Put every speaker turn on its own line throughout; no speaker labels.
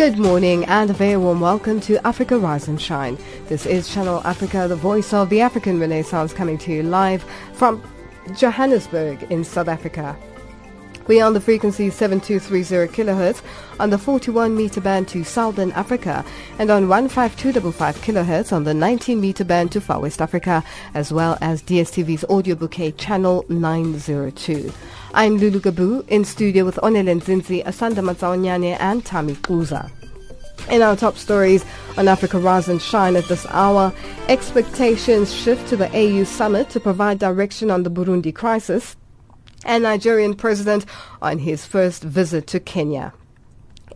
Good morning and a very warm welcome to Africa Rise and Shine. This is Channel Africa, the voice of the African Renaissance coming to you live from Johannesburg in South Africa. We are on the frequency 7230 kHz on the 41 meter band to Southern Africa and on 15255 kHz on the 19 meter band to Far West Africa as well as DSTV's audio bouquet eh, channel 902. I'm Lulu Gabu in studio with Onele Nzinzi, Asanda Matsaonyane and Tami Kuza. In our top stories on Africa Rise and Shine at this hour, expectations shift to the AU summit to provide direction on the Burundi crisis and Nigerian president on his first visit to Kenya.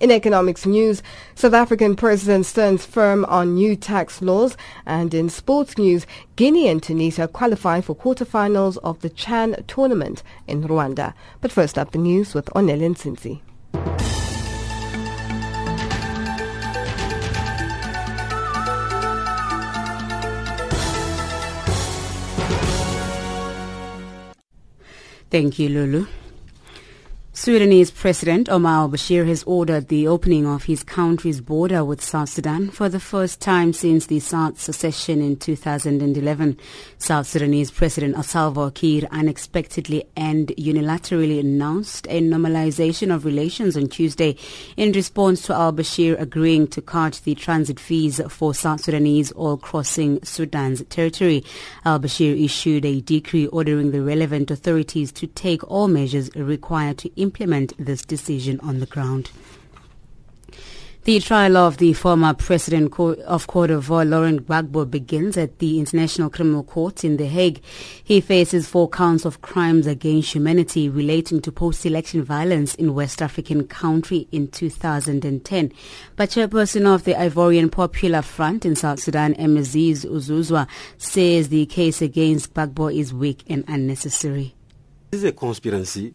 In economics news, South African President stands firm on new tax laws. And in sports news, Guinea and Tunisia qualify for quarterfinals of the Chan tournament in Rwanda. But first up, the news with Onele Nzinzi.
Thank you, Lulu. Sudanese President Omar al-Bashir has ordered the opening of his country's border with South Sudan for the first time since the South secession in 2011. South Sudanese President Salva Kiir unexpectedly and unilaterally announced a normalization of relations on Tuesday in response to al-Bashir agreeing to cut the transit fees for South Sudanese all crossing Sudan's territory. Al-Bashir issued a decree ordering the relevant authorities to take all measures required to implement this decision on the ground. The trial of the former president of Cote d'Ivoire, Laurent Gbagbo, begins at the International Criminal Court in The Hague. He faces four counts of crimes against humanity relating to post-election violence in West African country in 2010. But chairperson of the Ivorian Popular Front in South Sudan, Emaziz Uzuzwa, says the case against Gbagbo is weak and unnecessary.
This is a conspiracy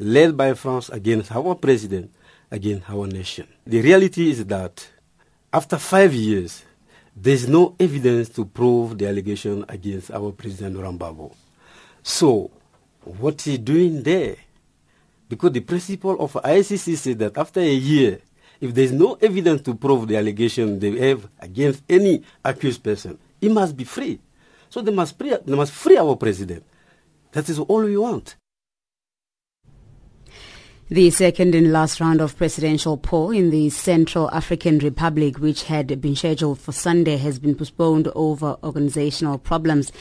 led by France against our president, against our nation. The reality is that after five years, there's no evidence to prove the allegation against our president Rambabo. So, what he doing there? Because the principle of ICC says that after a year, if there's no evidence to prove the allegation they have against any accused person, he must be free. So they must free, they must free our president. That is all we want.
The second and last round of presidential poll in the Central African Republic, which had been scheduled for Sunday, has been postponed over organizational problems.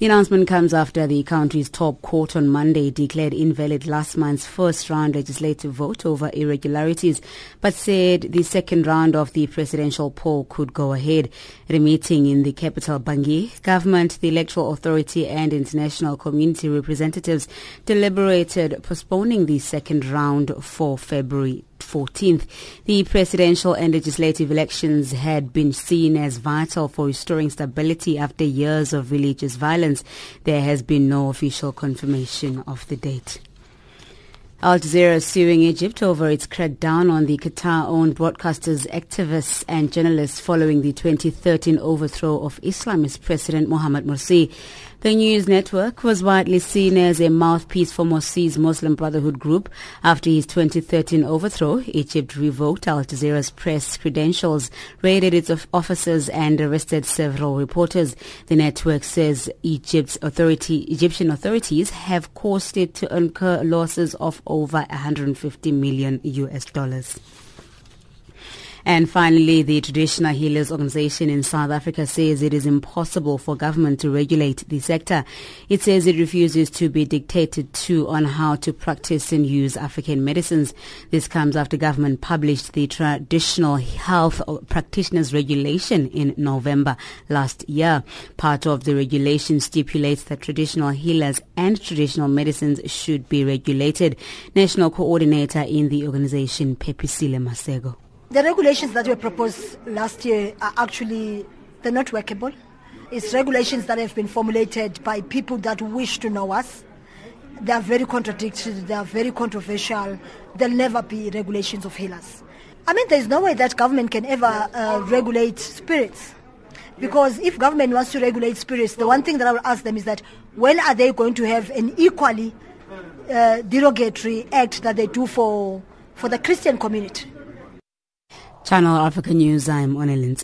The announcement comes after the country's top court on Monday declared invalid last month's first round legislative vote over irregularities, but said the second round of the presidential poll could go ahead. At a meeting in the capital Bangui, government, the electoral authority and international community representatives deliberated postponing the second round for February 14th. The presidential and legislative elections had been seen as vital for restoring stability after years of religious violence. There has been no official confirmation of the date. Al Jazeera is suing Egypt over its crackdown on the Qatar-owned broadcasters, activists and journalists following the 2013 overthrow of Islamist President Mohamed Morsi. The news network was widely seen as a mouthpiece for Morsi's Muslim Brotherhood group. After his 2013 overthrow, Egypt revoked Al Jazeera's press credentials, raided its offices and arrested several reporters. The network says Egypt's authority, Egyptian authorities have caused it to incur losses of over 150 million US dollars. And finally, the Traditional Healers Organization in South Africa says it is impossible for government to regulate the sector. It says it refuses to be dictated to on how to practice and use African medicines. This comes after government published the Traditional Health Practitioners Regulation in November last year. Part of the regulation stipulates that traditional healers and traditional medicines should be regulated. National coordinator in the organization, Phephsile Maseko.
The regulations that were proposed last year are actually they're not workable. It's regulations that have been formulated by people that wish to know us. They are very contradictory, they are very controversial. There'll never be regulations of healers. I mean, there's no way that government can ever uh, regulate spirits. Because if government wants to regulate spirits, the one thing that I will ask them is that when are they going to have an equally uh, derogatory act that they do for, for the Christian community?
Channel Africa News, I'm Onelin.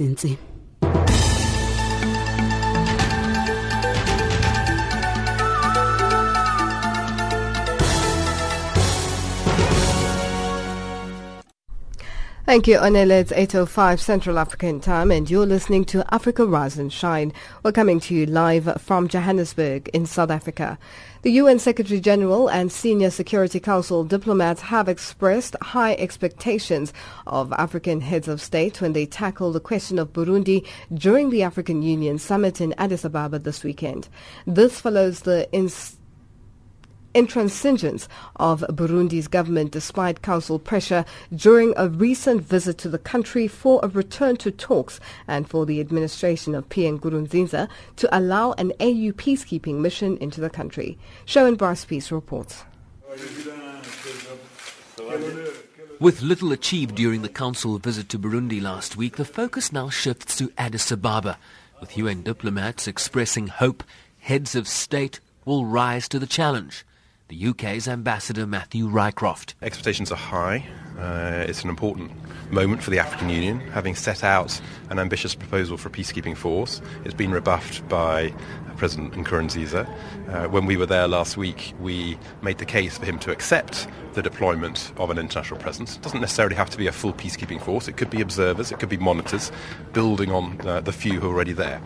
Thank you, Onele. It's 8.05 Central African Time and you're listening to Africa Rise and Shine. We're coming to you live from Johannesburg in South Africa. The UN Secretary General and senior Security Council diplomats have expressed high expectations of African heads of state when they tackle the question of Burundi during the African Union summit in Addis Ababa this weekend. This follows the intransigence of Burundi's government despite council pressure during a recent visit to the country for a return to talks and for the administration of Pierre Nkurunziza to allow an AU peacekeeping mission into the country. Sharon Peace reports.
With little achieved during the council visit to Burundi last week, the focus now shifts to Addis Ababa, with UN diplomats expressing hope heads of state will rise to the challenge the UK's Ambassador Matthew Rycroft.
Expectations are high. Uh, it's an important moment for the African Union, having set out an ambitious proposal for a peacekeeping force. It's been rebuffed by President Nkurunziza. Uh, when we were there last week, we made the case for him to accept the deployment of an international presence. It doesn't necessarily have to be a full peacekeeping force. It could be observers, it could be monitors, building on uh, the few who are already there.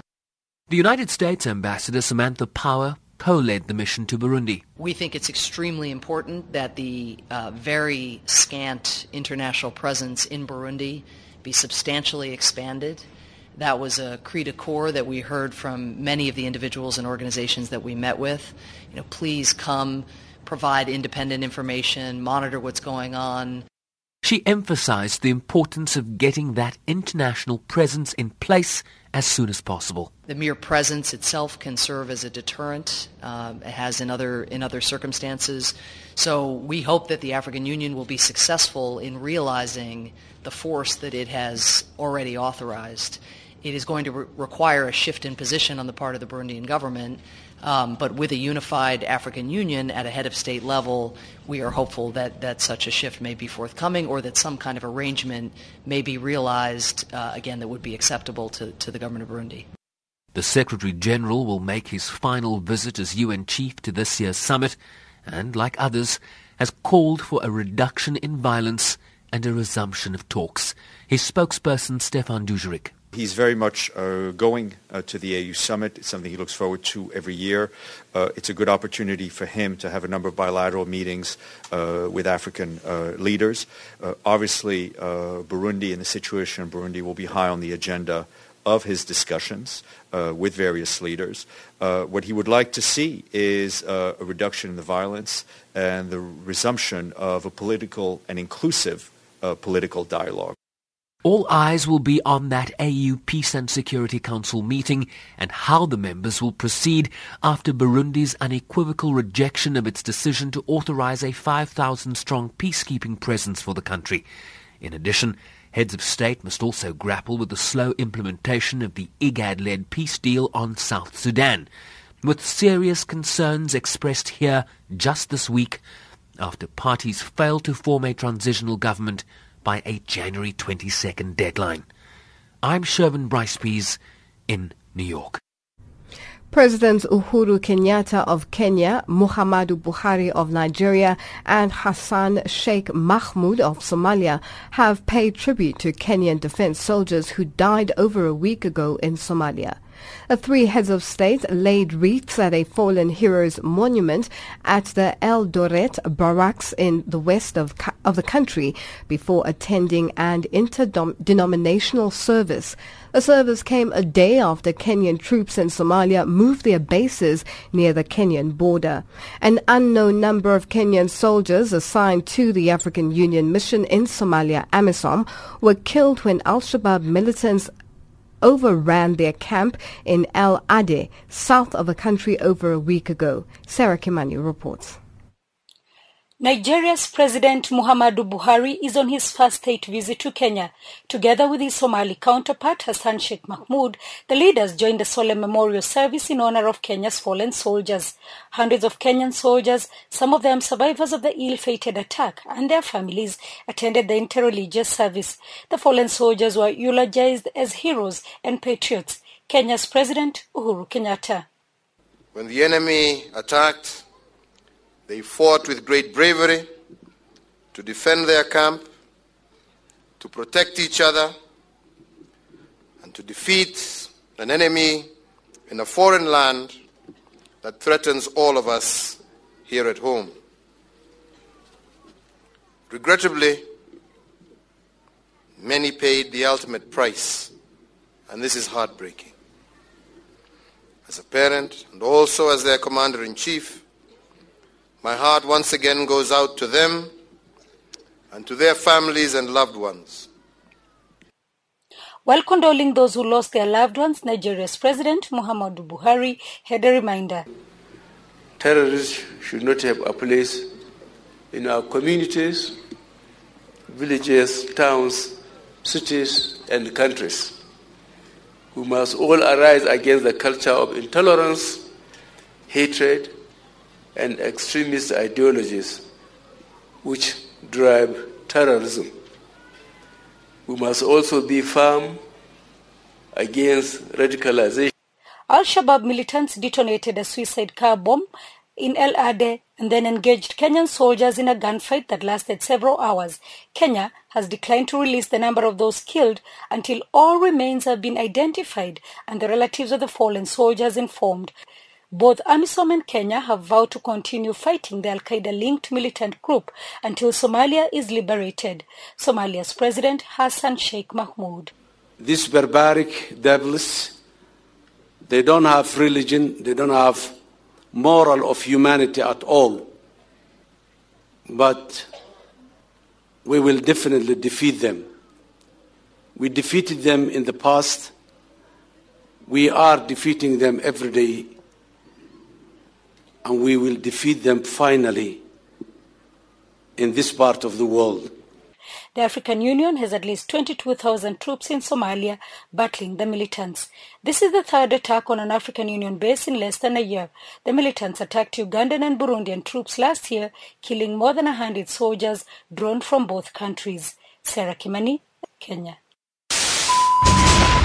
The United States Ambassador Samantha Power co-led the mission to Burundi.
We think it's extremely important that the uh, very scant international presence in Burundi be substantially expanded. That was a cri de coeur that we heard from many of the individuals and organizations that we met with. You know, please come, provide independent information, monitor what's going on.
She emphasized the importance of getting that international presence in place as soon as possible.
The mere presence itself can serve as a deterrent. Uh, it has in other in other circumstances. So we hope that the African Union will be successful in realizing the force that it has already authorized. It is going to re- require a shift in position on the part of the Burundian government um, but with a unified African Union at a head of state level, we are hopeful that, that such a shift may be forthcoming or that some kind of arrangement may be realized, uh, again, that would be acceptable to, to the government of Burundi.
The Secretary General will make his final visit as UN chief to this year's summit and, like others, has called for a reduction in violence and a resumption of talks. His spokesperson, Stefan Dujarric.
He's very much uh, going uh, to the AU summit. It's something he looks forward to every year. Uh, it's a good opportunity for him to have a number of bilateral meetings uh, with African uh, leaders. Uh, obviously, Burundi and the situation in Burundi will be high on the agenda of his discussions with various leaders. what he would like to see is a reduction in the violence and the resumption of a political and inclusive political dialogue.
All eyes will be on that AU Peace and Security Council meeting and how the members will proceed after Burundi's unequivocal rejection of its decision to authorize a 5,000 strong peacekeeping presence for the country. In addition, heads of state must also grapple with the slow implementation of the IGAD-led peace deal on South Sudan, with serious concerns expressed here just this week after parties failed to form a transitional government by a January 22nd deadline. I'm Sherwin Bryce in New York.
President Uhuru Kenyatta of Kenya, Muhammadu Buhari of Nigeria, and Hassan Sheikh Mahmoud of Somalia have paid tribute to Kenyan defense soldiers who died over a week ago in Somalia. The three heads of state laid wreaths at a fallen hero's monument at the Eldoret barracks in the west of, of the country before attending an interdenominational service. The service came a day after Kenyan troops in Somalia moved their bases near the Kenyan border. An unknown number of Kenyan soldiers assigned to the African Union mission in Somalia, AMISOM, were killed when Al-Shabaab militants overran their camp in El Ade, south of the country over a week ago. Sarah Kimani reports.
Nigeria's President Muhammadu Buhari is on his first state visit to Kenya. Together with his Somali counterpart Hassan Sheikh Mahmoud, the leaders joined a solemn memorial service in honor of Kenya's fallen soldiers. Hundreds of Kenyan soldiers, some of them survivors of the ill-fated attack, and their families attended the interreligious service. The fallen soldiers were eulogized as heroes and patriots. Kenya's President Uhuru Kenyatta.
When the enemy attacked, they fought with great bravery to defend their camp, to protect each other, and to defeat an enemy in a foreign land that threatens all of us here at home. Regrettably, many paid the ultimate price, and this is heartbreaking. As a parent and also as their commander in chief, my heart once again goes out to them and to their families and loved ones.
While condoling those who lost their loved ones, Nigeria's President Muhammadu Buhari had a reminder.
Terrorists should not have a place in our communities, villages, towns, cities, and countries. We must all arise against the culture of intolerance, hatred, and extremist ideologies which drive terrorism. We must also be firm against radicalization.
Al-Shabaab militants detonated a suicide car bomb in El Ade and then engaged Kenyan soldiers in a gunfight that lasted several hours. Kenya has declined to release the number of those killed until all remains have been identified and the relatives of the fallen soldiers informed. Both AMISOM and Kenya have vowed to continue fighting the Al-Qaeda-linked militant group until Somalia is liberated. Somalia's President Hassan Sheikh Mahmoud.
These barbaric devils, they don't have religion, they don't have moral of humanity at all. But we will definitely defeat them. We defeated them in the past. We are defeating them every day and we will defeat them finally in this part of the world.
The African Union has at least 22,000 troops in Somalia battling the militants. This is the third attack on an African Union base in less than a year. The militants attacked Ugandan and Burundian troops last year, killing more than 100 soldiers drawn from both countries. Sarah Kimani, Kenya.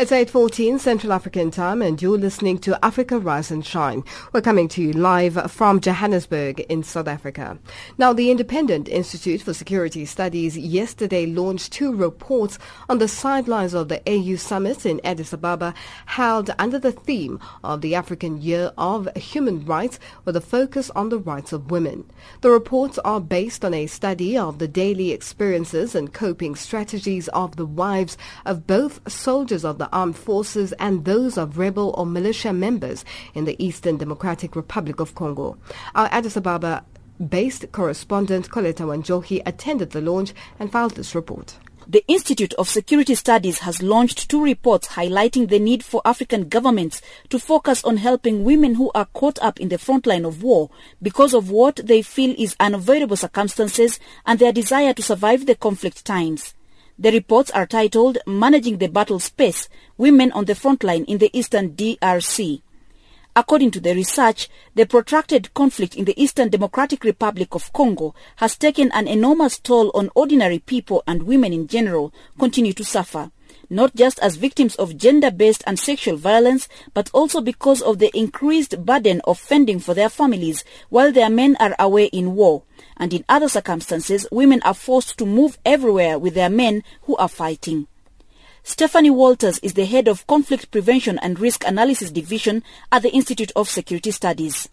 It's 8.14 Central African time and you're listening to Africa Rise and Shine. We're coming to you live from Johannesburg in South Africa. Now, the Independent Institute for Security Studies yesterday launched two reports on the sidelines of the AU summit in Addis Ababa held under the theme of the African Year of Human Rights with a focus on the rights of women. The reports are based on a study of the daily experiences and coping strategies of the wives of both soldiers of the armed forces and those of rebel or militia members in the Eastern Democratic Republic of Congo. Our Addis Ababa based correspondent Coletta Wanjohi attended the launch and filed this report.
The Institute of Security Studies has launched two reports highlighting the need for African governments to focus on helping women who are caught up in the front line of war because of what they feel is unavoidable circumstances and their desire to survive the conflict times. The reports are titled Managing the Battle Space Women on the Frontline in the Eastern DRC. According to the research, the protracted conflict in the Eastern Democratic Republic of Congo has taken an enormous toll on ordinary people and women in general continue to suffer, not just as victims of gender-based and sexual violence, but also because of the increased burden of fending for their families while their men are away in war. And in other circumstances, women are forced to move everywhere with their men who are fighting. Stephanie Wolters is the head of Conflict Prevention and Risk Analysis Division at the Institute of Security Studies.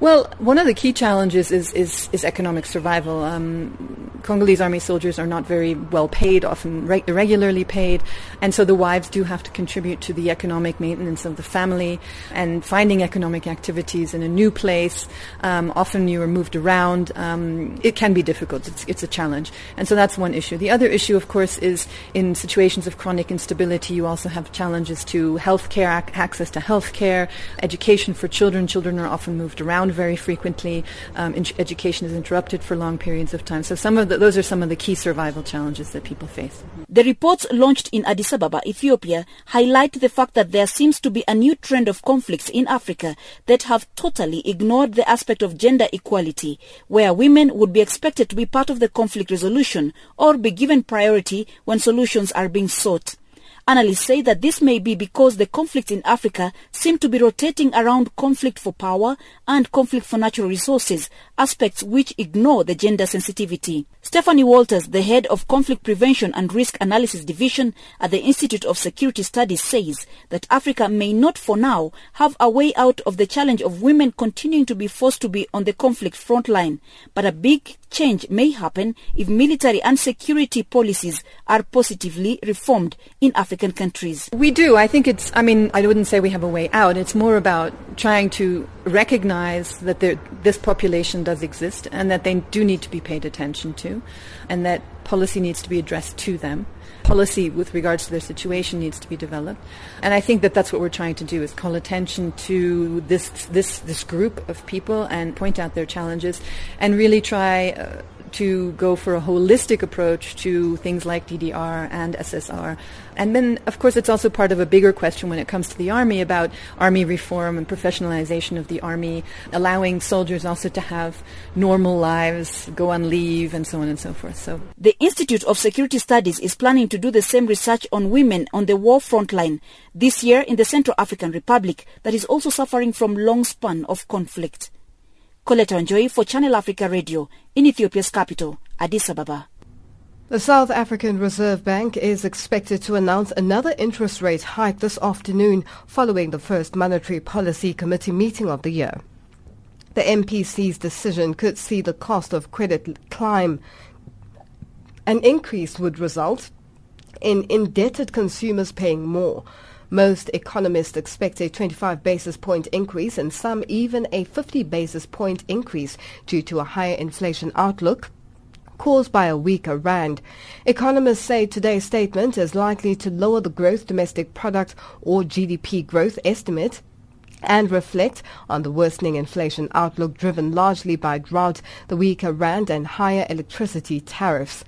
Well, one of the key challenges is, is, is economic survival. Um, Congolese army soldiers are not very well paid, often re- irregularly paid, and so the wives do have to contribute to the economic maintenance of the family and finding economic activities in a new place. Um, often you are moved around. Um, it can be difficult. It's, it's a challenge. And so that's one issue. The other issue, of course, is in situations of chronic instability, you also have challenges to healthcare, ac- access to healthcare, education for children. Children are often moved around very frequently. Um, in- education is interrupted for long periods of time. So some of the, those are some of the key survival challenges that people face.
The reports launched in Addis Ababa, Ethiopia, highlight the fact that there seems to be a new trend of conflicts in Africa that have totally ignored the aspect of gender equality, where women would be expected to be part of the conflict resolution or be given priority when solutions are being sought. Analysts say that this may be because the conflicts in Africa seem to be rotating around conflict for power and conflict for natural resources, aspects which ignore the gender sensitivity. Stephanie Wolters, the head of Conflict Prevention and Risk Analysis Division at the Institute of Security Studies, says that Africa may not for now have a way out of the challenge of women continuing to be forced to be on the conflict front line, but a big change may happen if military and security policies are positively reformed in African countries.
We do. I think it's, I mean, I wouldn't say we have a way out. It's more about trying to recognize that there, this population does exist and that they do need to be paid attention to and that policy needs to be addressed to them. Policy with regards to their situation needs to be developed. And I think that that's what we're trying to do is call attention to this, this, this group of people and point out their challenges and really try uh, to go for a holistic approach to things like DDR and SSR. And then, of course, it's also part of a bigger question when it comes to the Army about Army reform and professionalization of the Army, allowing soldiers also to have normal lives, go on leave, and so on and so forth. So,
The Institute of Security Studies is planning to do the same research on women on the war front line this year in the Central African Republic that is also suffering from long span of conflict. Coletta Wanjohi for Channel Africa Radio in Ethiopia's capital, Addis Ababa.
The South African Reserve Bank is expected to announce another interest rate hike this afternoon following the first Monetary Policy Committee meeting of the year. The MPC's decision could see the cost of credit climb. An increase would result in indebted consumers paying more. Most economists expect a 25 basis point increase and some even a 50 basis point increase due to a higher inflation outlook caused by a weaker rand. Economists say today's statement is likely to lower the gross domestic product or GDP growth estimate and reflect on the worsening inflation outlook driven largely by drought, the weaker rand and higher electricity tariffs.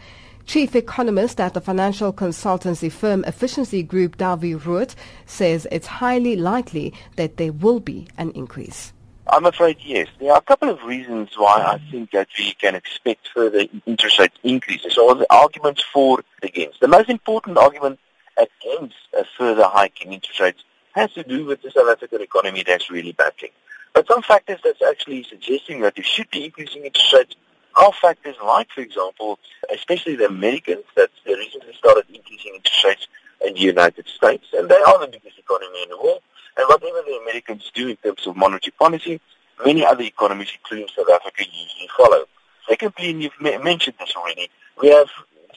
Chief economist at the financial consultancy firm Efficiency Group, Dawie Roodt, says it's highly likely that there will be an increase.
I'm afraid yes. There are a couple of reasons why I think that we can expect further interest rate increases, or the arguments for against. The most important argument against a further hike in interest rates has to do with the South African economy that's really battling. But some factors that's actually suggesting that we should be increasing interest rates are factors like, for example, especially the Americans that recently started increasing interest rates in the United States, and they are the biggest economy in the world. And whatever the Americans do in terms of monetary policy, many other economies, including South Africa, usually follow. Secondly, and you've mentioned this already, we have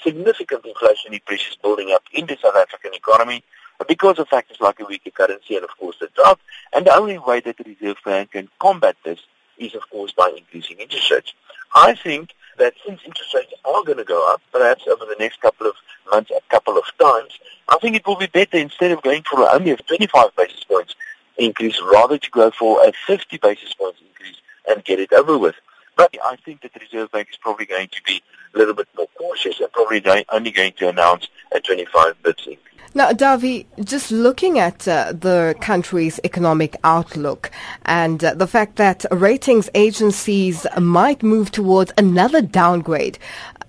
significant inflationary pressures building up in the South African economy because of factors like a weaker currency and, of course, the drought. And the only way that the Reserve Bank can combat this is, of course, by increasing interest rates. I think that since interest rates are going to go up, perhaps over the next couple of months, a couple of times, I think it will be better instead of going for only a 25 basis points increase, rather to go for a 50 basis points increase and get it over with. But I think that the Reserve Bank is probably going to be a little bit more cautious and probably only going to announce a 25 bips increase.
Now, Dawie, just looking at uh, the country's economic outlook and uh, the fact that ratings agencies might move towards another downgrade,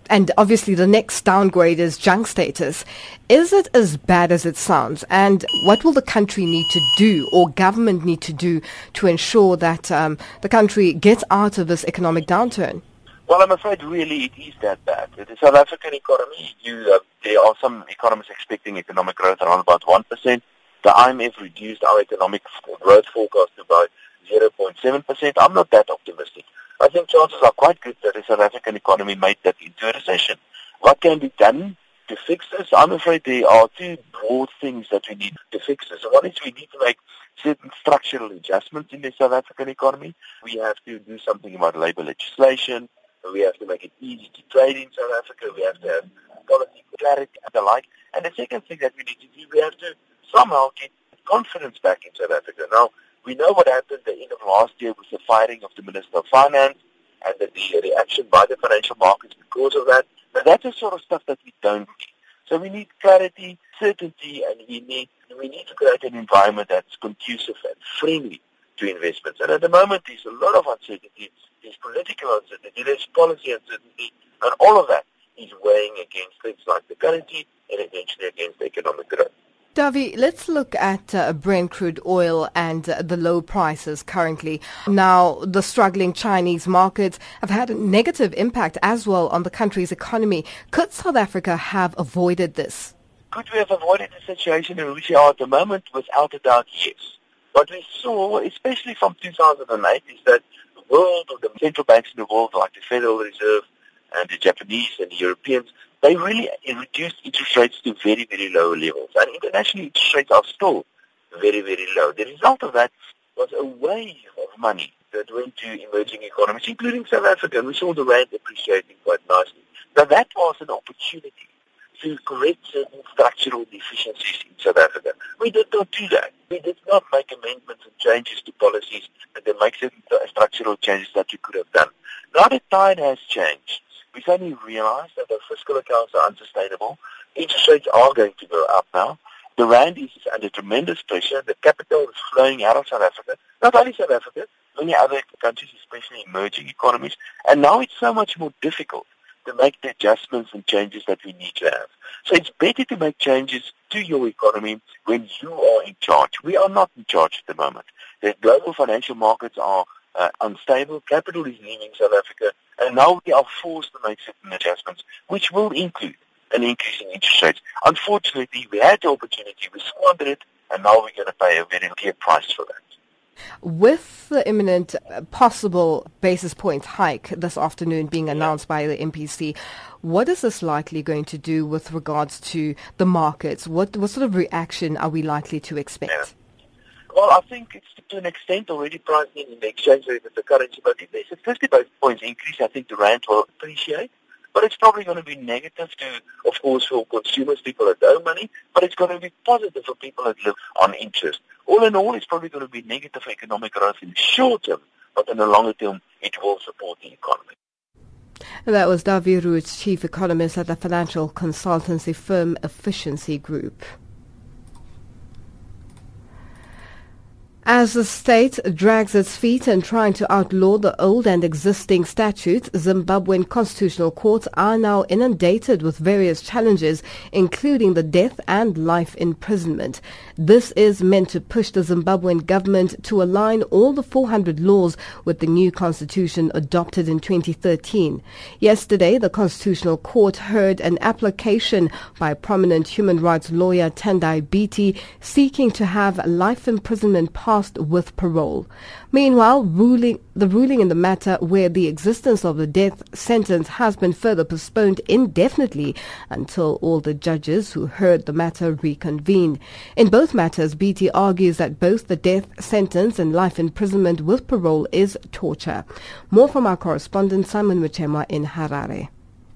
and obviously the next downgrade is junk status. Is it as bad as it sounds? And what will the country need to do or government need to do to ensure that um, the country gets out of this economic downturn?
Well, I'm afraid really it is that bad. The South African economy, you, uh, there are some economists expecting economic growth around about 1%. The IMF reduced our economic growth forecast to about 0.7%. I'm not that optimistic. I think chances are quite good that the South African economy might get into a recession. What can be done to fix this? I'm afraid there are two broad things that we need to fix this. One is we need to make certain structural adjustments in the South African economy. We have to do something about labor legislation. We have to make it easy to trade in South Africa. We have to have policy clarity and the like. And the second thing that we need to do, we have to somehow get confidence back in South Africa. Now, we know what happened at the end of last year with the firing of the Minister of Finance and the, the reaction by the financial markets because of that. But that's the sort of stuff that we don't need. So we need clarity, certainty, and we need we need to create an environment that's conducive and friendly to investments. And at the moment, there's a lot of uncertainty. There's political uncertainty. There's policy uncertainty. And all of that is weighing against things like the currency and eventually against economic growth.
Dawie, let's look at uh, Brent crude oil and uh, the low prices currently. Now, the struggling Chinese markets have had a negative impact as well on the country's economy. Could South Africa have avoided this?
Could we have avoided the situation in which we are at the moment? Without a doubt, yes. What we saw, especially from 2008, is that world of the central banks in the world, like the Federal Reserve and the Japanese and the Europeans, they really reduced interest rates to very, very low levels. And international interest rates are still very, very low. The result of that was a wave of money that went to emerging economies, including South Africa. And we saw the rand appreciating quite nicely. Now that was an opportunity to correct certain structural deficiencies in South Africa. We did not do that. We did not make amendments and changes to policies and then make certain structural changes that we could have done. Now the tide has changed. We suddenly realized that our fiscal accounts are unsustainable. Interest rates are going to go up now. The rand is under tremendous pressure. The capital is flowing out of South Africa. Not only South Africa, many other countries, especially emerging economies. And now it's so much more difficult to make the adjustments and changes that we need to have. So it's better to make changes to your economy when you are in charge. We are not in charge at the moment. The global financial markets are uh, unstable. Capital is leaving South Africa, and now we are forced to make certain adjustments, which will include an increase in interest rates. Unfortunately, we had the opportunity, we squandered it, and now we're going to pay a very clear price for that.
With the imminent uh, possible basis point hike this afternoon being announced by the MPC, what is this likely going to do with regards to the markets? What, what sort of reaction are we likely to expect?
Yeah. Well, I think it's to an extent already priced in in the exchange rate of the currency, but if there's a 50 basis points increase, I think the rand will appreciate. But it's probably going to be negative to, of course, for consumers, people that owe money, but it's going to be positive for people that live on interest. All in all, it's probably going to be negative economic growth in the short term, but in the longer term, it will support the economy.
That was Dawie Roots, Chief Economist at the financial consultancy firm Efficiency Group. As the state drags its feet in trying to outlaw the old and existing statutes, Zimbabwean constitutional courts are now inundated with various challenges, including the death and life imprisonment. This is meant to push the Zimbabwean government to align all the 400 laws with the new constitution adopted in 2013. Yesterday, the Constitutional Court heard an application by prominent human rights lawyer Tendai Biti seeking to have life imprisonment passed with parole. Meanwhile, ruling, the ruling in the matter where the existence of the death sentence has been further postponed indefinitely until all the judges who heard the matter reconvene. In both matters, Biti argues that both the death sentence and life imprisonment with parole is torture. More from our correspondent Simon Muchemwa in Harare.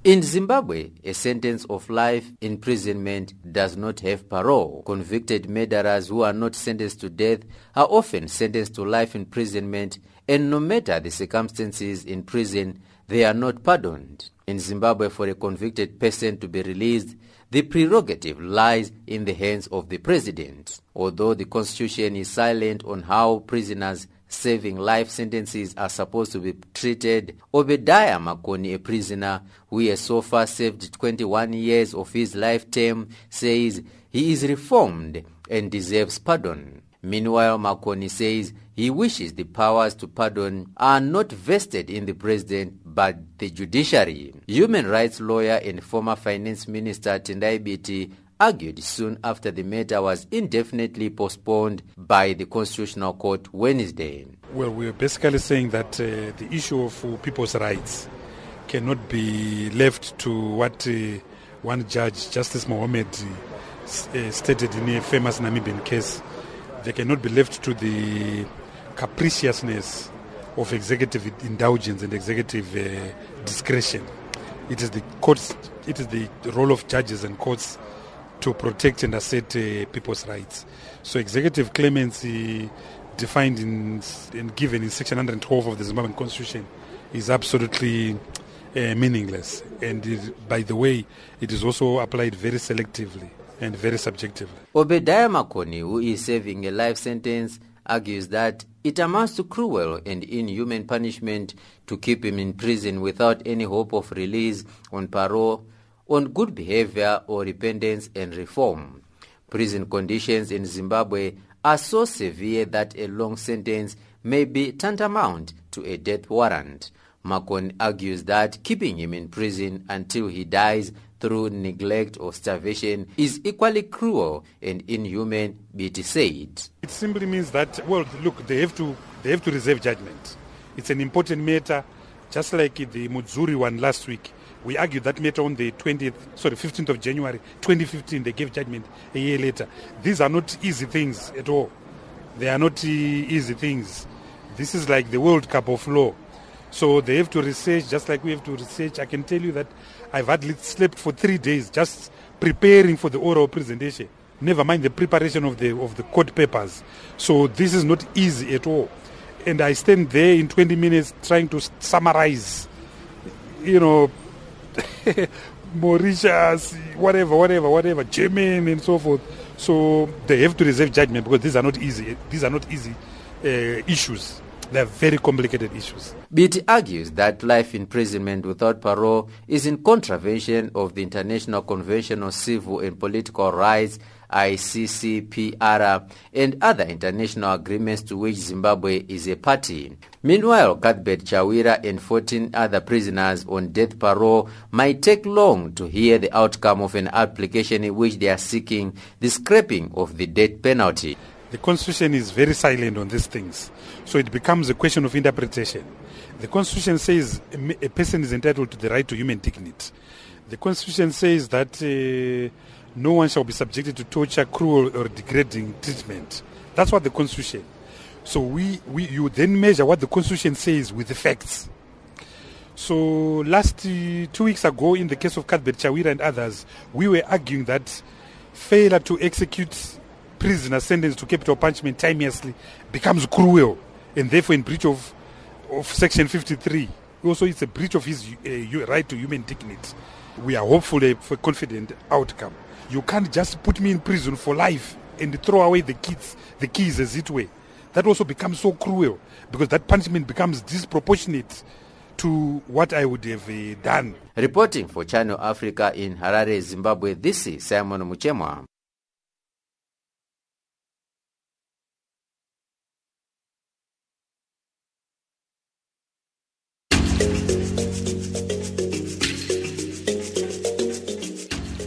In Zimbabwe, a sentence of life imprisonment does not have parole. Convicted murderers who are not sentenced to death are often sentenced to life imprisonment, and no matter the circumstances in prison, they are not pardoned. In Zimbabwe, for a convicted person to be released, the prerogative lies in the hands of the president. Although the constitution is silent on how prisoners serving life sentences are supposed to be treated, Obadiah Makoni, a prisoner who has so far served 21 years of his life term, says he is reformed and deserves pardon. Meanwhile, Makoni says he wishes the powers to pardon are not vested in the president but the judiciary. Human rights lawyer and former finance minister Tendai Biti argued soon after the matter was indefinitely postponed by the Constitutional Court Wednesday.
Well, we're basically saying that uh, the issue of uh, people's rights cannot be left to what uh, one judge, Justice Mohammed, uh, stated in a famous Namibian case they cannot be left to the capriciousness of executive indulgence and executive uh, discretion. It is the courts, it is the role of judges and courts to protect and assert uh, people's rights. So executive clemency defined in and given in section 112 of the Zimbabwean constitution is absolutely uh, meaningless. And it, by the way, it is also applied very selectively and very subjectively.
Obadiah Makoni, who is serving a life sentence, argues that it amounts to cruel and inhuman punishment to keep him in prison without any hope of release on parole, on good behavior or repentance and reform. Prison conditions in Zimbabwe are so severe that a long sentence may be tantamount to a death warrant. Makoni argues that keeping him in prison until he dies through neglect or starvation is equally cruel and inhuman, Biti said.
It simply means that, well, look, they have to, they have to reserve judgment. It's an important matter, just like the Mudzuri one last week. We argued that matter on the 20th, sorry, 15th of January 2015. They gave judgment a year later. These are not easy things at all. They are not easy things. This is like the World Cup of law. So they have to research just like we have to research. I can tell you that I've hardly slept for three days just preparing for the oral presentation. Never mind the preparation of the of the court papers. So this is not easy at all. And I stand there in 20 minutes trying to summarize, you know, Mauritius, whatever, whatever, whatever, German and so forth. So they have to reserve judgment because these are not easy. These are not easy uh, issues. They're very complicated issues.
Biti argues that life imprisonment without parole is in contravention of the International Convention on Civil and Political Rights ICCPR and other international agreements to which Zimbabwe is a party. Meanwhile, Cuthbert Chawira and 14 other prisoners on death parole might take long to hear the outcome of an application in which they are seeking the scrapping of the death penalty.
The Constitution is very silent on these things, so it becomes a question of interpretation. The Constitution says a, person is entitled to the right to human dignity. The Constitution says that uh, no one shall be subjected to torture, cruel, or degrading treatment. That's what the Constitution. So we, we you then measure what the Constitution says with the facts. So last uh, two weeks ago, in the case of Cuthbert Chawira and others, we were arguing that failure to execute prisoner sentenced to capital punishment timelessly becomes cruel and therefore in breach of, of section 53 also it's a breach of his uh, right to human dignity we are hopeful for a confident outcome you can't just put me in prison for life and throw away the kids the keys as it were that also becomes so cruel because that punishment becomes disproportionate to what I would have uh, done.
Reporting for Channel Africa in Harare, Zimbabwe, this is Simon Muchemwa.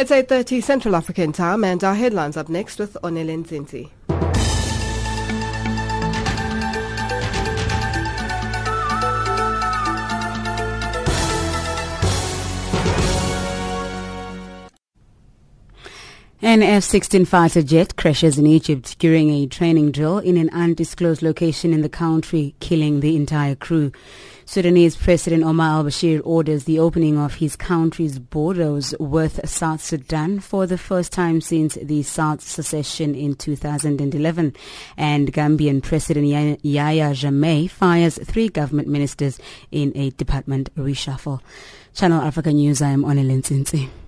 It's 8.30 Central African time and our headlines up next with Onelen.
An F-16 fighter jet crashes in Egypt during a training drill in an undisclosed location in the country, killing the entire crew. Sudanese President Omar al-Bashir orders the opening of his country's borders with South Sudan for the first time since the South secession in 2011. And Gambian President Yahya Jammeh fires three government ministers in a department reshuffle. Channel Africa News, I am Onelin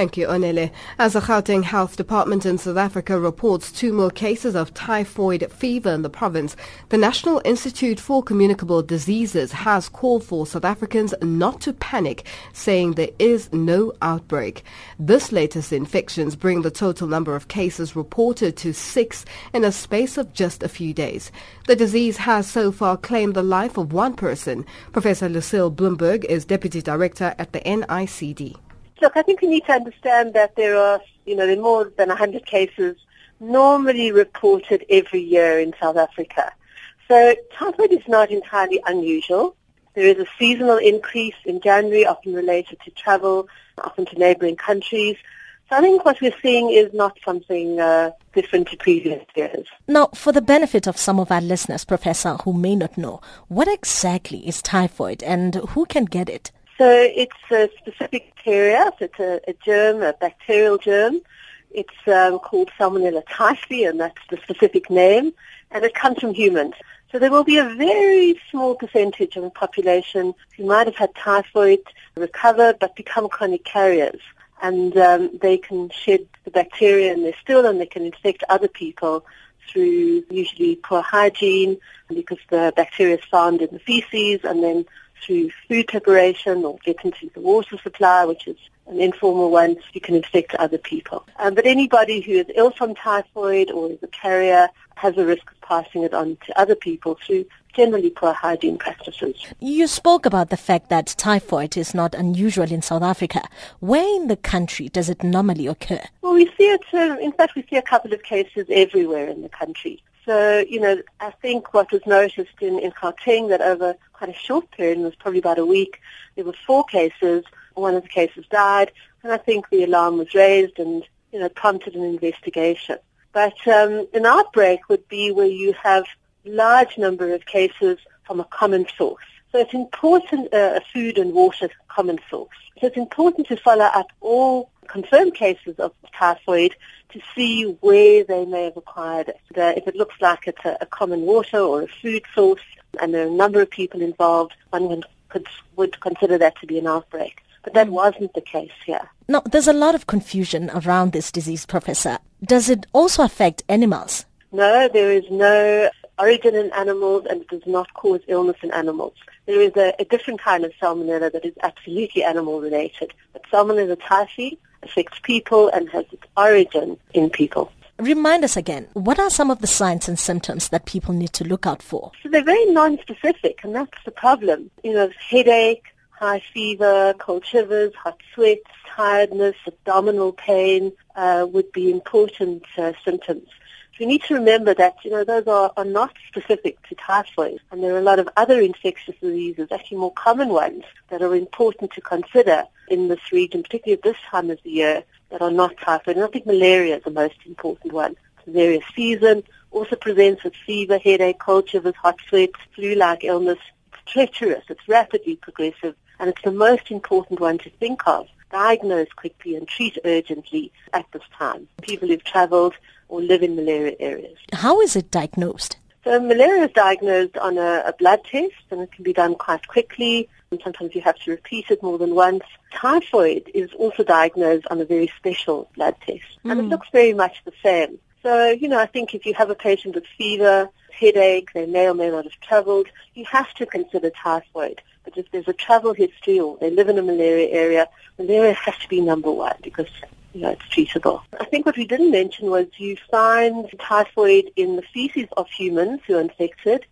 Thank you, Onele. As the Gauteng Health Department in South Africa reports two more cases of typhoid fever in the province, the National Institute for Communicable Diseases has called for South Africans not to panic, saying there is no outbreak. This latest infections bring the total number of cases reported to six in a space of just a few days. The disease has so far claimed the life of one person. Professor Lucille Bloomberg is Deputy Director at the NICD.
Look, I think we need to understand that there are, you know, there are more than 100 cases normally reported every year in South Africa. So typhoid is not entirely unusual. There is a seasonal increase in January, often related to travel, often to neighboring countries. So I think what we're seeing is not something uh, different to previous years.
Now, for the benefit of some of our listeners, Professor, who may not know, what exactly is typhoid and who can get it?
So it's a specific bacteria. So it's a, a germ, a bacterial germ. It's um, called Salmonella typhi, and that's the specific name. And it comes from humans. So there will be a very small percentage of the population who might have had typhoid, recover, but become chronic carriers. And um, they can shed the bacteria in their stool and they can infect other people through usually poor hygiene because the bacteria is found in the feces and then through food preparation or get into the water supply, which is an informal one, you can infect other people. Um, but anybody who is ill from typhoid or is a carrier has a risk of passing it on to other people through generally poor hygiene practices.
You spoke about the fact that typhoid is not unusual in South Africa. Where in the country does it normally occur?
Well, we see it, uh, in fact, we see a couple of cases everywhere in the country. So, you know, I think what was noticed in, in Gauteng that over quite a short period, it was probably about a week, there were four cases. One of the cases died, and I think the alarm was raised and, you know, prompted an investigation. But um, an outbreak would be where you have large number of cases from a common source. So it's important, uh, a food and water common source. So it's important to follow up all confirmed cases of typhoid to see where they may have acquired it. If it looks like it's a, a, common water or a food source and there are a number of people involved, one could, would consider that to be an outbreak. But that wasn't the case here.
Now, there's a lot of confusion around this disease, Professor. Does it also affect animals?
No, there is no origin in animals and it does not cause illness in animals. There is a, a different kind of salmonella that is absolutely animal related. But salmonella typhi affects people and has its origin in people.
Remind us again, what are some of the signs and symptoms that people need to look out for?
So they're very non-specific, and that's the problem. You know, headache, high fever, cold shivers, hot sweats, tiredness, abdominal pain uh, would be important uh, symptoms we need to remember that, you know, those are, are not specific to typhoid. And there are a lot of other infectious diseases, actually more common ones, that are important to consider in this region, particularly at this time of the year, that are not typhoid. And I think malaria is the most important one. Malaria season also presents with fever, headache, cold shivers, hot sweats, flu-like illness. It's treacherous. It's rapidly progressive. And it's the most important one to think of diagnose quickly and treat urgently at this time. People who've traveled or live in malaria areas.
How is it diagnosed?
So malaria is diagnosed on a, a blood test and it can be done quite quickly. And sometimes you have to repeat it more than once. Typhoid is also diagnosed on a very special blood test. Mm. And it hmm. looks very much the same. So, you know, I think if you have a patient with fever, headache, they may or may not have traveled, you have to consider typhoid. But if there's a travel history or they live in a malaria area, malaria has to be number one because you know, it's treatable. I think what we didn't mention was you find typhoid in the feces of humans who are infected,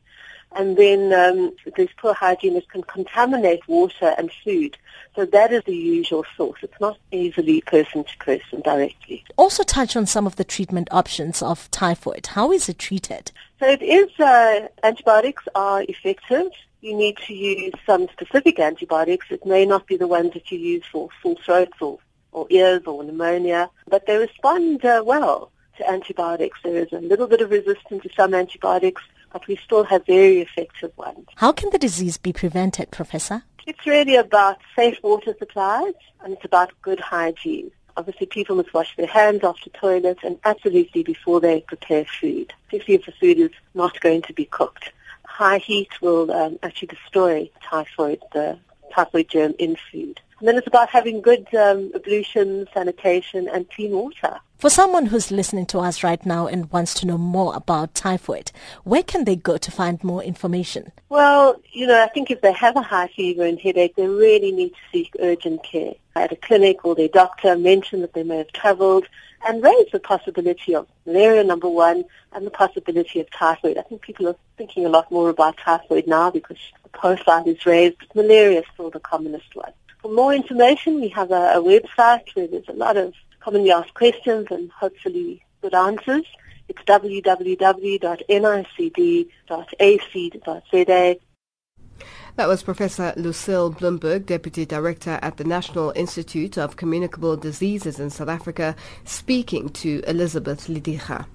and then um, there's poor hygiene that can contaminate water and food. So that is the usual source. It's not easily person to person directly.
Also touch on some of the treatment options of typhoid. How is it treated?
So it is, uh, antibiotics are effective. You need to use some specific antibiotics. It may not be the ones that you use for full throats or, or ears or pneumonia, but they respond uh, well to antibiotics. There is a little bit of resistance to some antibiotics, but we still have very effective ones.
How can the disease be prevented, Professor?
It's really about safe water supplies and it's about good hygiene. Obviously, people must wash their hands after toilets and absolutely before they prepare food, especially if the food is not going to be cooked. High heat will um, actually destroy typhoid, the typhoid germ in food. And then it's about having good um, ablution, sanitation, and clean water.
For someone who's listening to us right now and wants to know more about typhoid, where can they go to find more information?
Well, you know, I think if they have a high fever and headache, they really need to seek urgent care at a clinic or their doctor, mention that they may have traveled, and raise the possibility of malaria, number one, and the possibility of typhoid. I think people are thinking a lot more about typhoid now because the profile is raised, but malaria is still the commonest one. For more information, we have a, a website where there's a lot of commonly asked questions and hopefully good answers. It's www.nicd.ac.za.
That was Professor Lucille Bloomberg, Deputy Director at the National Institute of Communicable Diseases in South Africa, speaking to Elizabeth Lidicha.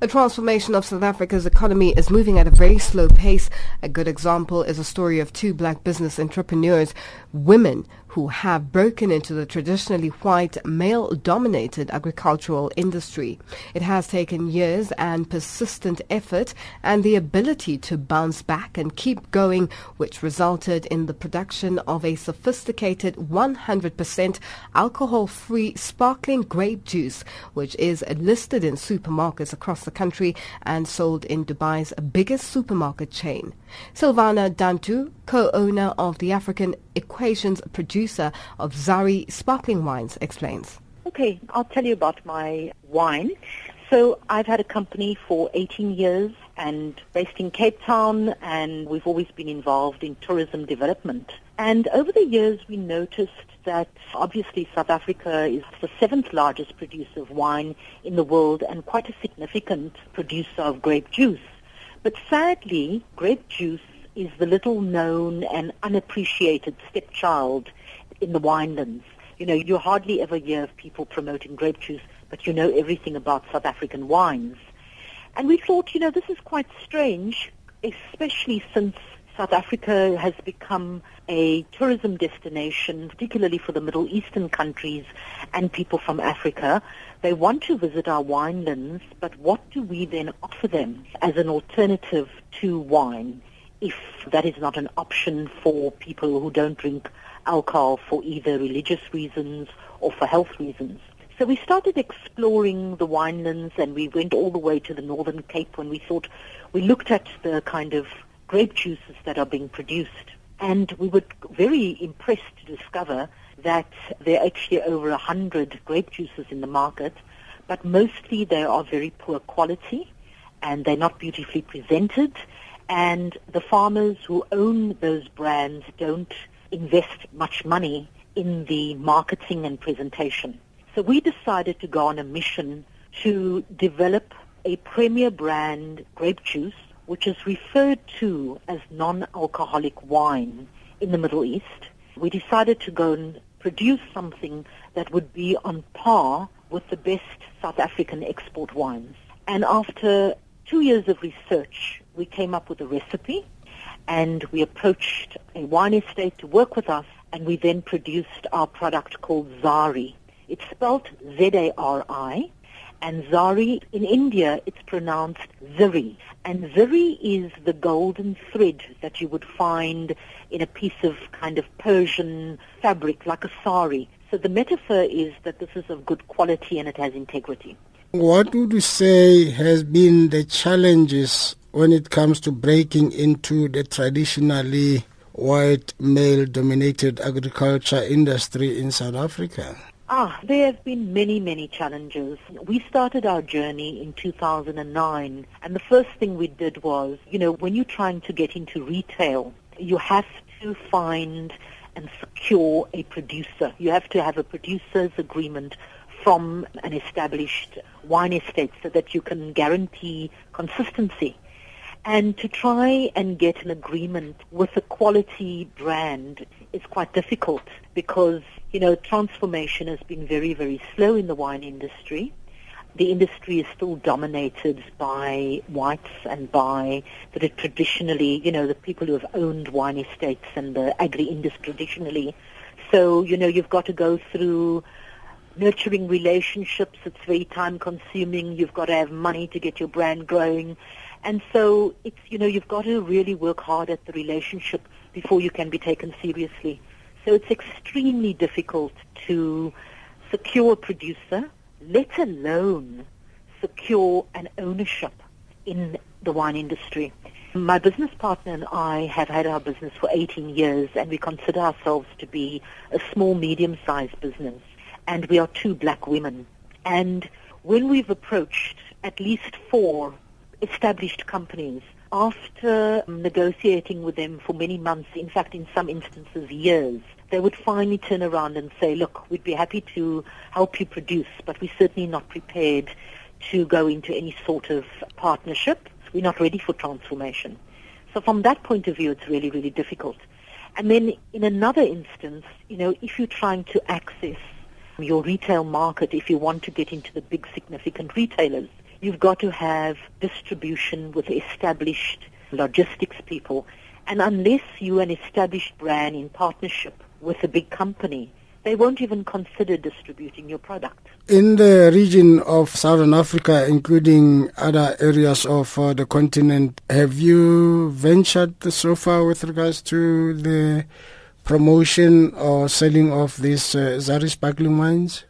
The transformation of South Africa's economy is moving at a very slow pace. A good example is a story of two black business entrepreneurs, women who have broken into the traditionally white, male-dominated agricultural industry. It has taken years and persistent effort and the ability to bounce back and keep going, which resulted in the production of a sophisticated 100% alcohol-free sparkling grape juice, which is listed in supermarkets across the country and sold in Dubai's biggest supermarket chain. Silvana Dantu, co-owner of the African Equations producer of Zari Sparkling Wines, explains.
Okay, I'll tell you about my wine. So I've had a company for 18 years and based in Cape Town and we've always been involved in tourism development. And over the years we noticed that obviously South Africa is the seventh largest producer of wine in the world and quite a significant producer of grape juice. But sadly, grape juice is the little known and unappreciated stepchild in the winelands. You know, you hardly ever hear of people promoting grape juice, but you know everything about South African wines. And we thought, you know, this is quite strange, especially since South Africa has become a tourism destination, particularly for the Middle Eastern countries and people from Africa. They want to visit our winelands, but what do we then offer them as an alternative to wine if that is not an option for people who don't drink alcohol for either religious reasons or for health reasons? So we started exploring the winelands and we went all the way to the Northern Cape when we thought we looked at the kind of grape juices that are being produced. And we were very impressed to discover that there are actually over a hundred grape juices in the market, but mostly they are very poor quality and they're not beautifully presented. And the farmers who own those brands don't invest much money in the marketing and presentation. So we decided to go on a mission to develop a premier brand grape juice which is referred to as non-alcoholic wine in the Middle East. We decided to go and produce something that would be on par with the best South African export wines. And after two years of research, we came up with a recipe and we approached a wine estate to work with us and we then produced our product called Zari. It's spelled Z-A-R-I and Zari in India it's pronounced Ziri. And Ziri is the golden thread that you would find in a piece of kind of Persian fabric like a sari. So the metaphor is that this is of good quality and it has integrity.
What would you say has been the challenges when it comes to breaking into the traditionally white male dominated agriculture industry in South Africa?
Ah, there have been many, many challenges. We started our journey in 2009, and the first thing we did was, you know, when you're trying to get into retail, you have to find and secure a producer. You have to have a producer's agreement from an established wine estate so that you can guarantee consistency. And to try and get an agreement with a quality brand is quite difficult because, you know, transformation has been very, very slow in the wine industry. The industry is still dominated by whites and by the traditionally, you know, the people who have owned wine estates and the agri-industry traditionally. So, you know, you've got to go through nurturing relationships. It's very time consuming. You've got to have money to get your brand growing. And so it's, you know, you've got to really work hard at the relationship before you can be taken seriously. So it's extremely difficult to secure a producer, let alone secure an ownership in the wine industry. My business partner and I have had our business for 18 years and we consider ourselves to be a small, medium-sized business and we are two black women. And when we've approached at least four established companies, after negotiating with them for many months, in fact in some instances years, they would finally turn around and say, look, we'd be happy to help you produce, but we're certainly not prepared to go into any sort of partnership. We're not ready for transformation. So from that point of view, it's really, really difficult. And then in another instance, you know, if you're trying to access your retail market, if you want to get into the big significant retailers, you've got to have distribution with established logistics people. And unless you're an established brand in partnership with a big company, they won't even consider distributing your product.
In the region of Southern Africa, including other areas of uh, the continent, have you ventured so far with regards to the promotion or selling of these uh, Zari sparkling wines?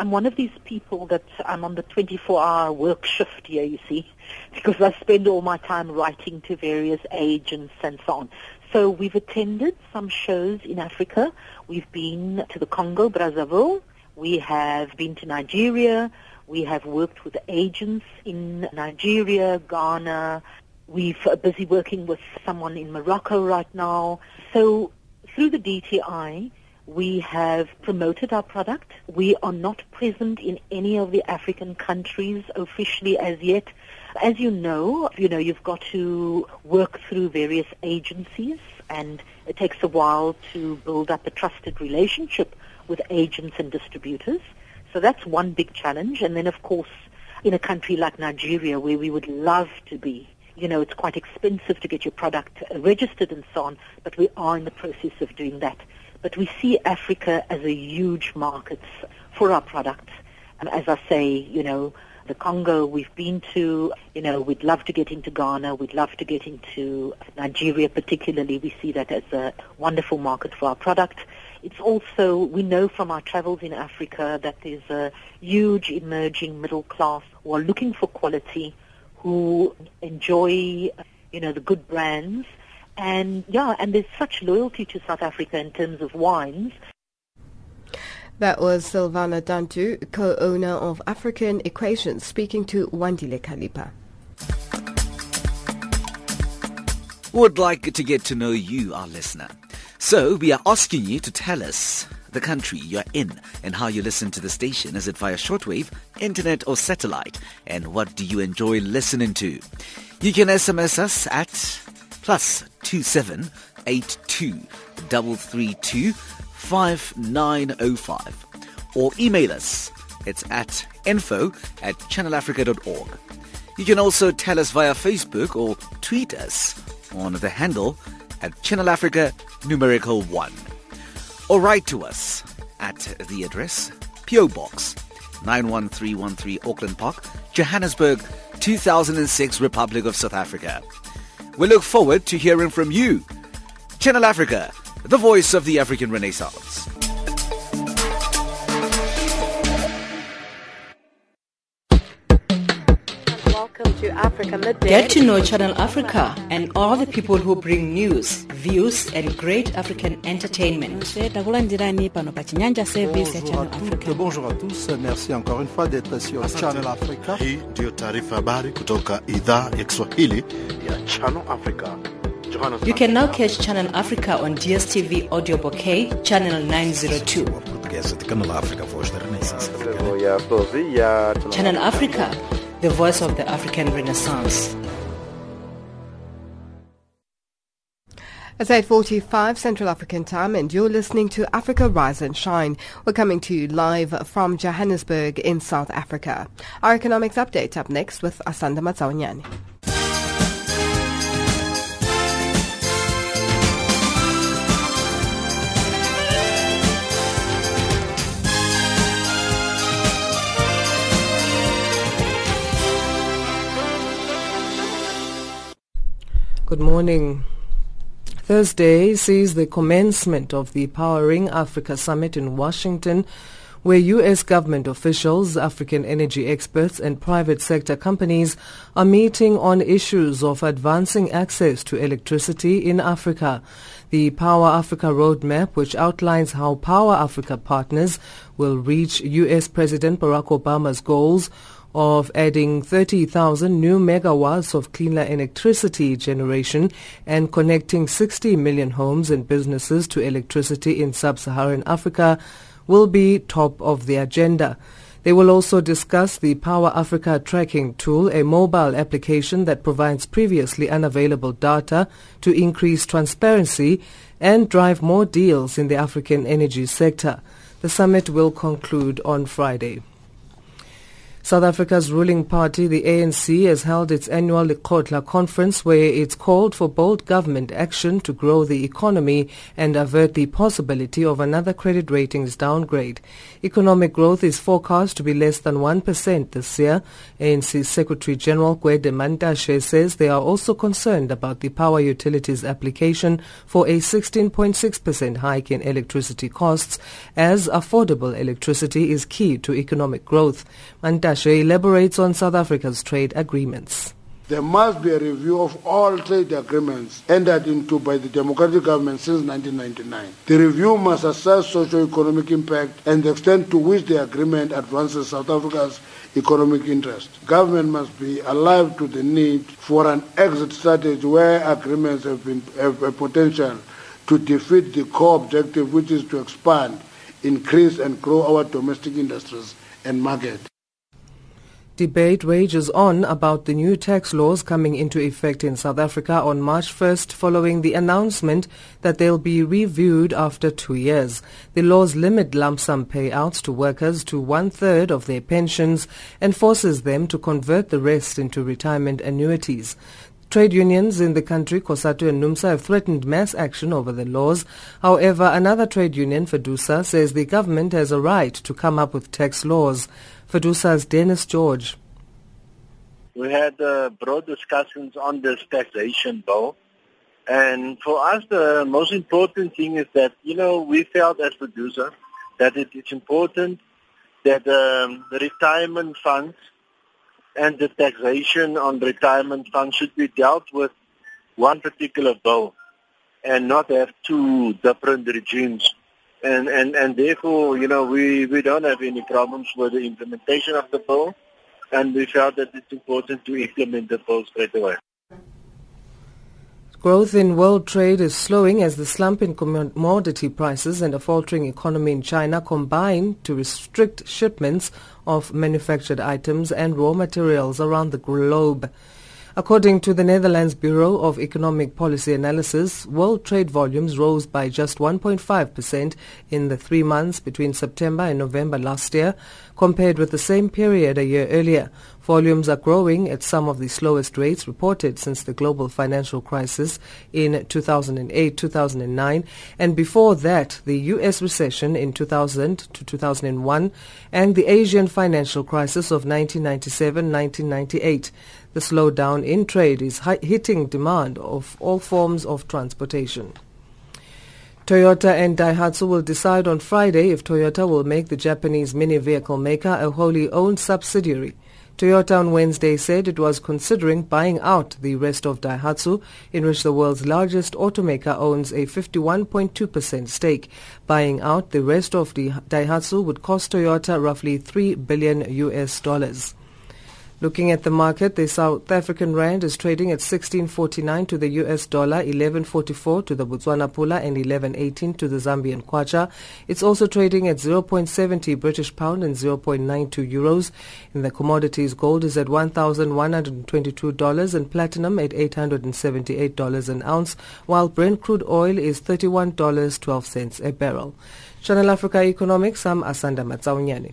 I'm one of these people that I'm on the 24-hour work shift here, you see, because I spend all my time writing to various agents and so on. So we've attended some shows in Africa. We've been to the Congo, Brazzaville. We have been to Nigeria. We have worked with agents in Nigeria, Ghana. We've busy working with someone in Morocco right now. So through the DTI, we have promoted our product. We are not present in any of the African countries officially as yet. As you know, you know, you've got to work through various agencies and it takes a while to build up a trusted relationship with agents and distributors. So that's one big challenge. And then of course, in a country like Nigeria where we would love to be, you know, it's quite expensive to get your product registered and so on, but we are in the process of doing that. But we see Africa as a huge market for our product. And as I say, you know, the Congo we've been to, you know, we'd love to get into Ghana, we'd love to get into Nigeria particularly. We see that as a wonderful market for our product. It's also, we know from our travels in Africa that there's a huge emerging middle class who are looking for quality, who enjoy, you know, the good brands. And yeah, and there's such loyalty to South Africa in terms of wines.
That was Silvana Dantu, co-owner of African Equations, speaking to Wandile Kalipa.
Would like to get to know you, our listener. So we are asking you to tell us the country you're in and how you listen to the station. Is it via shortwave, internet, or satellite? And what do you enjoy listening to? You can SMS us at plus two seven eight two double three two five nine oh five, or email us. It's at info at channelafrica.org. You can also tell us via Facebook or tweet us on the handle at Channel Africa numerical 1 or write to us at the address PO Box 91313 Auckland Park, Johannesburg, 2006, Republic of South Africa. We look forward to hearing from you. Channel Africa, the voice of the African Renaissance.
To Africa Midday.
Get to know Channel Africa and all the people who bring news, views, and great African entertainment.
Bonjour à tous, merci encore une fois d'être sur Channel Africa.
Hii ndiyo taarifa habari kutoka idhaa ya Kiswahili ya Channel Africa.
You can now catch Channel Africa on DSTV Audio Bouquet, Channel 902. Channel Africa, the voice of the African Renaissance.
It's 8.45 Central African Time and you're listening to Africa Rise and Shine. We're coming to you live from Johannesburg in South Africa. Our economics update up next with Asanda Matsawanyani.
Good morning. Thursday sees the commencement of the Powering Africa Summit in Washington, where U.S. government officials, African energy experts, and private sector companies are meeting on issues of advancing access to electricity in Africa. The Power Africa Roadmap, which outlines how Power Africa partners will reach U.S. President Barack Obama's goals of adding 30,000 new megawatts of cleaner electricity generation and connecting 60 million homes and businesses to electricity in sub-Saharan Africa will be top of the agenda. They will also discuss the Power Africa tracking tool, a mobile application that provides previously unavailable data to increase transparency and drive more deals in the African energy sector. The summit will conclude on Friday. South Africa's ruling party, the ANC, has held its annual Lekgotla conference where it's called for bold government action to grow the economy and avert the possibility of another credit ratings downgrade. Economic growth is forecast to be less than 1% this year. ANC Secretary General Gwede Mantashe says they are also concerned about the power utilities application for a 16.6% hike in electricity costs as affordable electricity is key to economic growth. Elaborates on South Africa's trade agreements.
There must be a review of all trade agreements entered into by the democratic government since 1999. The review must assess socio-economic impact and the extent to which the agreement advances South Africa's economic interest. Government must be alive to the need for an exit strategy where agreements have, been, have a potential to defeat the core objective which is to expand, increase and grow our domestic industries and market.
Debate rages on about the new tax laws coming into effect in South Africa on March 1st following the announcement that they'll be reviewed after two years. The laws limit lump sum payouts to workers to one-third of their pensions and forces them to convert the rest into retirement annuities. Trade unions in the country, COSATU and NUMSA, have threatened mass action over the laws. However, another trade union, FEDUSA, says the government has a right to come up with tax laws. FEDUSA's Dennis George.
We had uh, broad discussions on this taxation bill. And for us, the most important thing is that, you know, we felt as FEDUSA that it is important that um, the retirement funds and the taxation on retirement funds should be dealt with one particular bill and not have two different regimes. And, and, and therefore, you know, we, we don't have any problems with the implementation of the bill, and we felt that it's important to implement the bill straight away.
Growth in world trade is slowing as the slump in commodity prices and a faltering economy in China combine to restrict shipments of manufactured items and raw materials around the globe. According to the Netherlands Bureau of Economic Policy Analysis, world trade volumes rose by just 1.5% in the three months between September and November last year, compared with the same period a year earlier. Volumes are growing at some of the slowest rates reported since the global financial crisis in 2008-2009 and before that the US recession in 2000 to 2001 and the Asian financial crisis of 1997-1998. The slowdown in trade is hitting demand of all forms of transportation. Toyota and Daihatsu will decide on Friday if Toyota will make the Japanese mini vehicle maker a wholly owned subsidiary. Toyota on Wednesday said it was considering buying out the rest of Daihatsu, in which the world's largest automaker owns a 51.2% stake. Buying out the rest of the Daihatsu would cost Toyota roughly 3 billion US dollars. Looking at the market, the South African rand is trading at 16.49 to the US dollar, 11.44 to the Botswana pula and 11.18 to the Zambian kwacha. It's also trading at 0.70 British pound and 0.92 euros. In the commodities, gold is at $1,122 and platinum at $878 an ounce, while Brent crude oil is $31.12 a barrel. Channel Africa Economics, I'm Asanda Matsaunyani.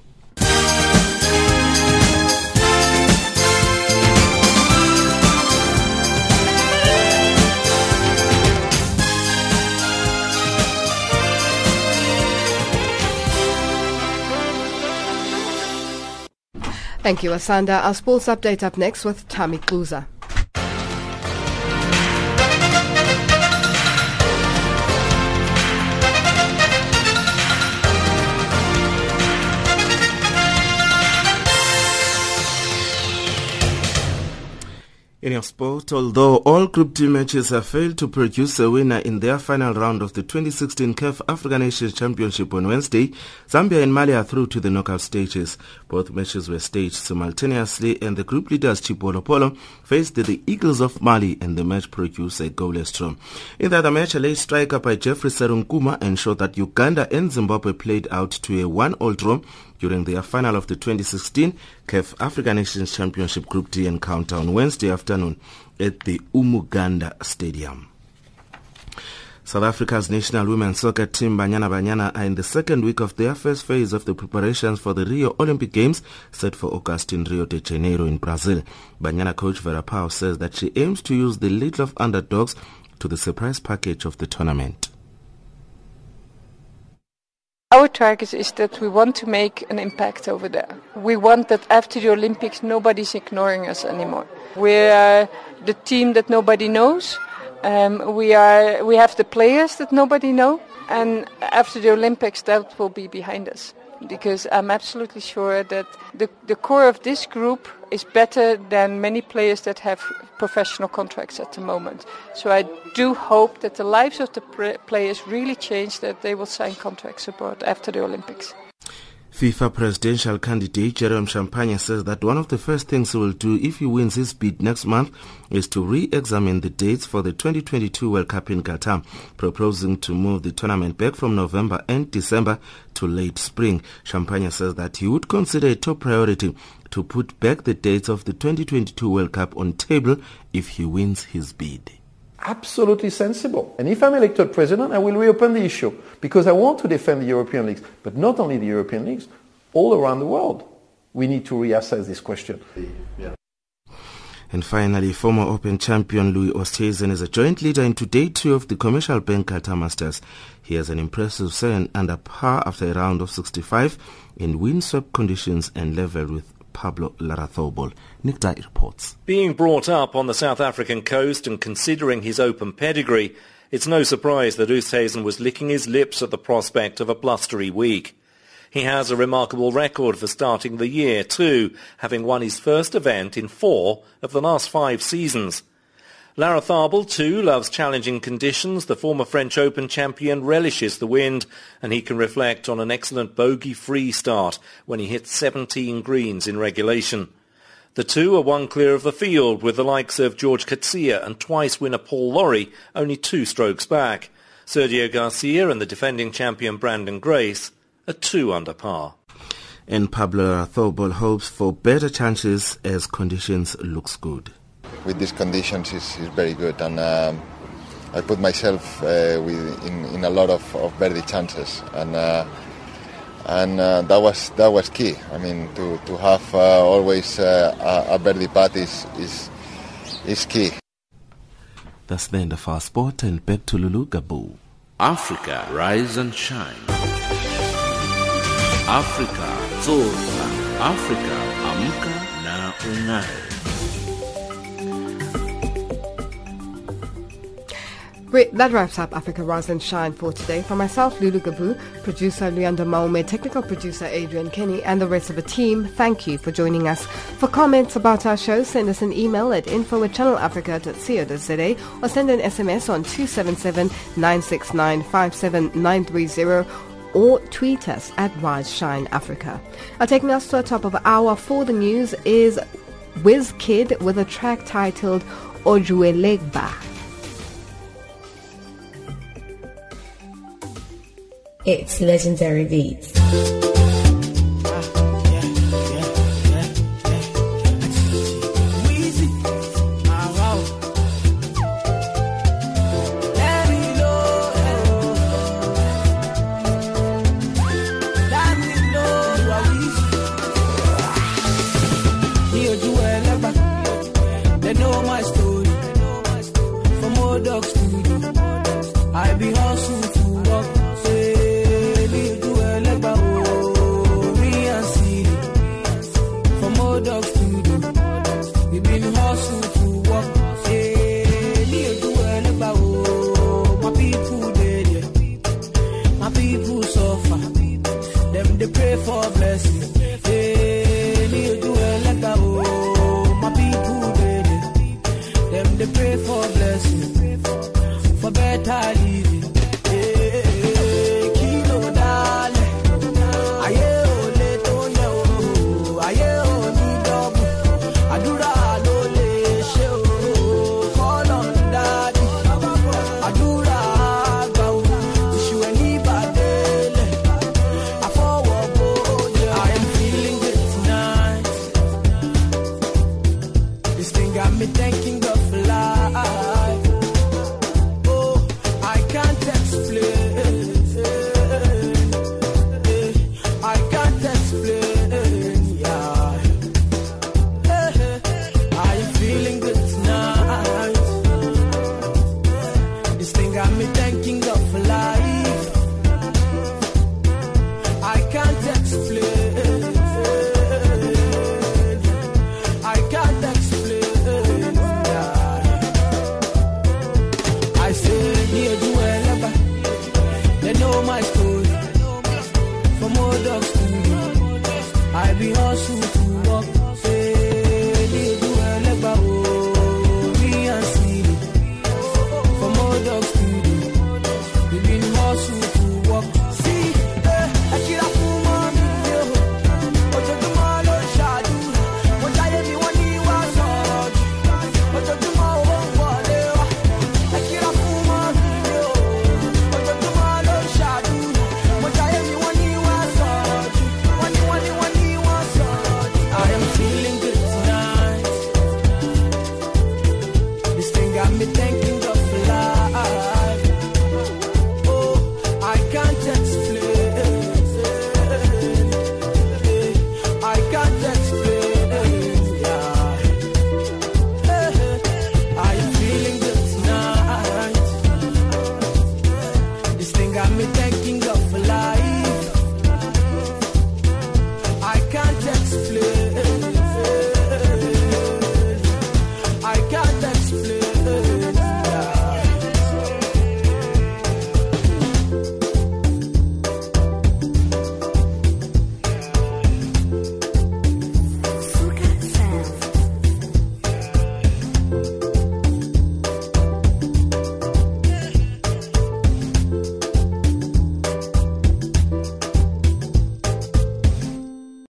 Thank you, Asanda. Our sports update up next with Tammy Kluza.
In your sport, although all Group D matches have failed to produce a winner in their final round of the 2016 CAF African Nations Championship on Wednesday, Zambia and Mali are through to the knockout stages. Both matches were staged simultaneously and the group leaders Chipolopolo faced the Eagles of Mali and the match produced a goalless draw. In the other match, a late striker by Jeffrey Sserunkuma ensured that Uganda and Zimbabwe played out to a one-all draw during their final of the 2016 CAF African Nations Championship Group D encounter on Wednesday afternoon at the Umuganda Stadium. South Africa's national women's soccer team Banyana Banyana are in the second week of their first phase of the preparations for the Rio Olympic Games set for August in Rio de Janeiro in Brazil. Banyana coach Vera Pauw says that she aims to use the little of underdogs to the surprise package of the tournament.
Our target is that we want to make an impact over there. We want that after the Olympics, nobody's ignoring us anymore. We're the team that nobody knows. Um, we are. We have the players that nobody know, and after the Olympics, that will be behind us because I'm absolutely sure that the, the core of this group is better than many players that have professional contracts at the moment. So I do hope that the lives of the players really change, that they will sign contracts abroad after the Olympics.
FIFA presidential candidate Jerome Champagne says that one of the first things he will do if he wins his bid next month is to re-examine the dates for the 2022 World Cup in Qatar, proposing to move the tournament back from November and December to late spring. Champagne says that he would consider a top priority to put back the dates of the 2022 World Cup on table if he wins his bid
absolutely sensible. And if I'm elected president, I will reopen the issue because I want to defend the European leagues, but not only the European leagues, all around the world. We need to reassess this question. Yeah.
And finally, former Open champion Louis Oosthuizen is a joint leader in day two of the Commercial Bank Qatar Masters. He has an impressive 7 under par after a round of 65 in windswept conditions and level with Pablo Larrazábal. Nick Dye reports.
Being brought up on the South African coast and considering his open pedigree, it's no surprise that Oosthuizen was licking his lips at the prospect of a blustery week. He has a remarkable record for starting the year too, having won his first event in four of the last five seasons. Larrazábal, too, loves challenging conditions. The former French Open champion relishes the wind, and he can reflect on an excellent bogey-free start when he hit 17 greens in regulation. The two are one clear of the field, with the likes of George Coetzee and twice winner Paul Lawrie only two strokes back. Sergio Garcia and the defending champion Branden Grace are two under par.
And Pablo Larrazábal hopes for better chances as conditions looks good
with these conditions is, is very good. And um, I put myself uh, with, in, in a lot of, of birdie chances. And uh, and uh, that was that was key. I mean, to, to have uh, always uh, a, a birdie putt is, is, is key.
That's the end of our sport and back to Lulu Gabu.
Africa, rise and shine. Africa, zorka. Africa, amka na ungae.
Great, that wraps up Africa Rise and Shine for today. For myself, Lulu Gabu, producer Leander Maume, technical producer Adrian Kenny, and the rest of the team, thank you for joining us. For comments about our show, send us an email at info at channelafrica.co.za or send an SMS on 277 969 57930 or tweet us at Rise Shine Africa. Now, taking us to the top of hour for the news is Wizkid with a track titled Ojuelegba.
It's
Legendury Beatz.